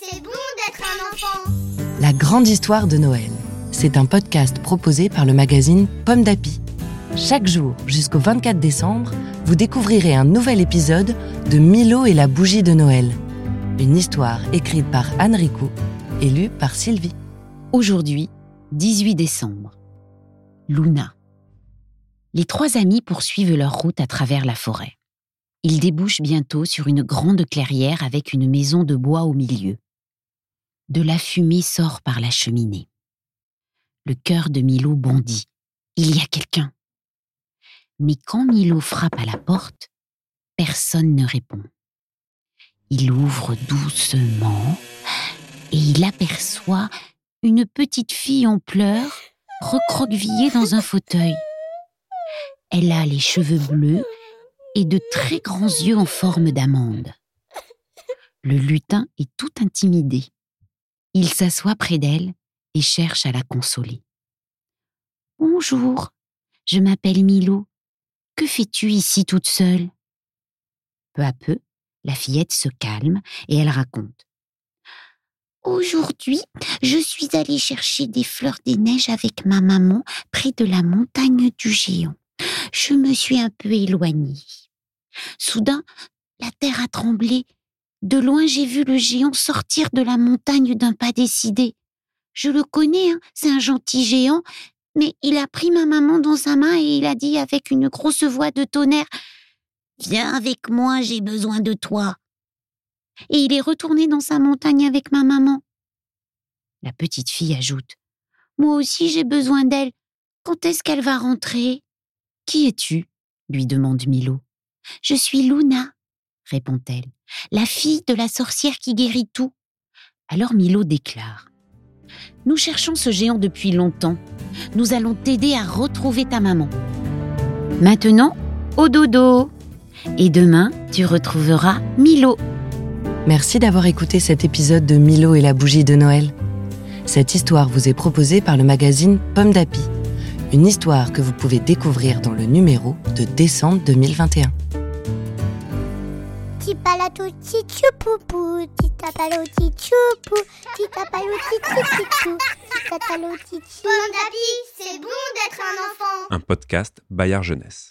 C'est bon d'être un enfant. La grande histoire de Noël. C'est un podcast proposé par le magazine Pomme d'Api. Chaque jour, jusqu'au 24 décembre, vous découvrirez un nouvel épisode de Milo et la bougie de Noël. Une histoire écrite par Anne Ricou et lue par Sylvie. Aujourd'hui, 18 décembre. Luna. Les trois amis poursuivent leur route à travers la forêt. Ils débouchent bientôt sur une grande clairière avec une maison de bois au milieu. De la fumée sort par la cheminée. Le cœur de Milo bondit. Il y a quelqu'un. Mais quand Milo frappe à la porte, personne ne répond. Il ouvre doucement et il aperçoit une petite fille en pleurs, recroquevillée dans un fauteuil. Elle a les cheveux bleus et de très grands yeux en forme d'amande. Le lutin est tout intimidé. Il s'assoit près d'elle et cherche à la consoler. Bonjour, je m'appelle Milo. Que fais-tu ici toute seule? Peu à peu, la fillette se calme et elle raconte. Aujourd'hui, je suis allée chercher des fleurs des neiges avec ma maman près de la montagne du géant. Je me suis un peu éloignée. Soudain, la terre a tremblé. De loin, j'ai vu le géant sortir de la montagne d'un pas décidé. Je le connais, hein, c'est un gentil géant, mais il a pris ma maman dans sa main et il a dit avec une grosse voix de tonnerre Viens avec moi, j'ai besoin de toi. Et il est retourné dans sa montagne avec ma maman. La petite fille ajoute Moi aussi j'ai besoin d'elle. Quand est-ce qu'elle va rentrer? Qui es-tu lui demande Milo. Je suis Luna, répond-elle, la fille de la sorcière qui guérit tout. Alors Milo déclare Nous cherchons ce géant depuis longtemps. Nous allons t'aider à retrouver ta maman. Maintenant, au dodo. Et demain, tu retrouveras Milo. Merci d'avoir écouté cet épisode de Milo et la bougie de Noël. Cette histoire vous est proposée par le magazine Pomme d'Api. Une histoire que vous pouvez découvrir dans le numéro de décembre 2021. Tipalato tichupupu, titapalo tichupu, titapalo tichichichou, titatalo tichi. Pomme d'api, c'est bon d'être un enfant. Un podcast Bayard Jeunesse.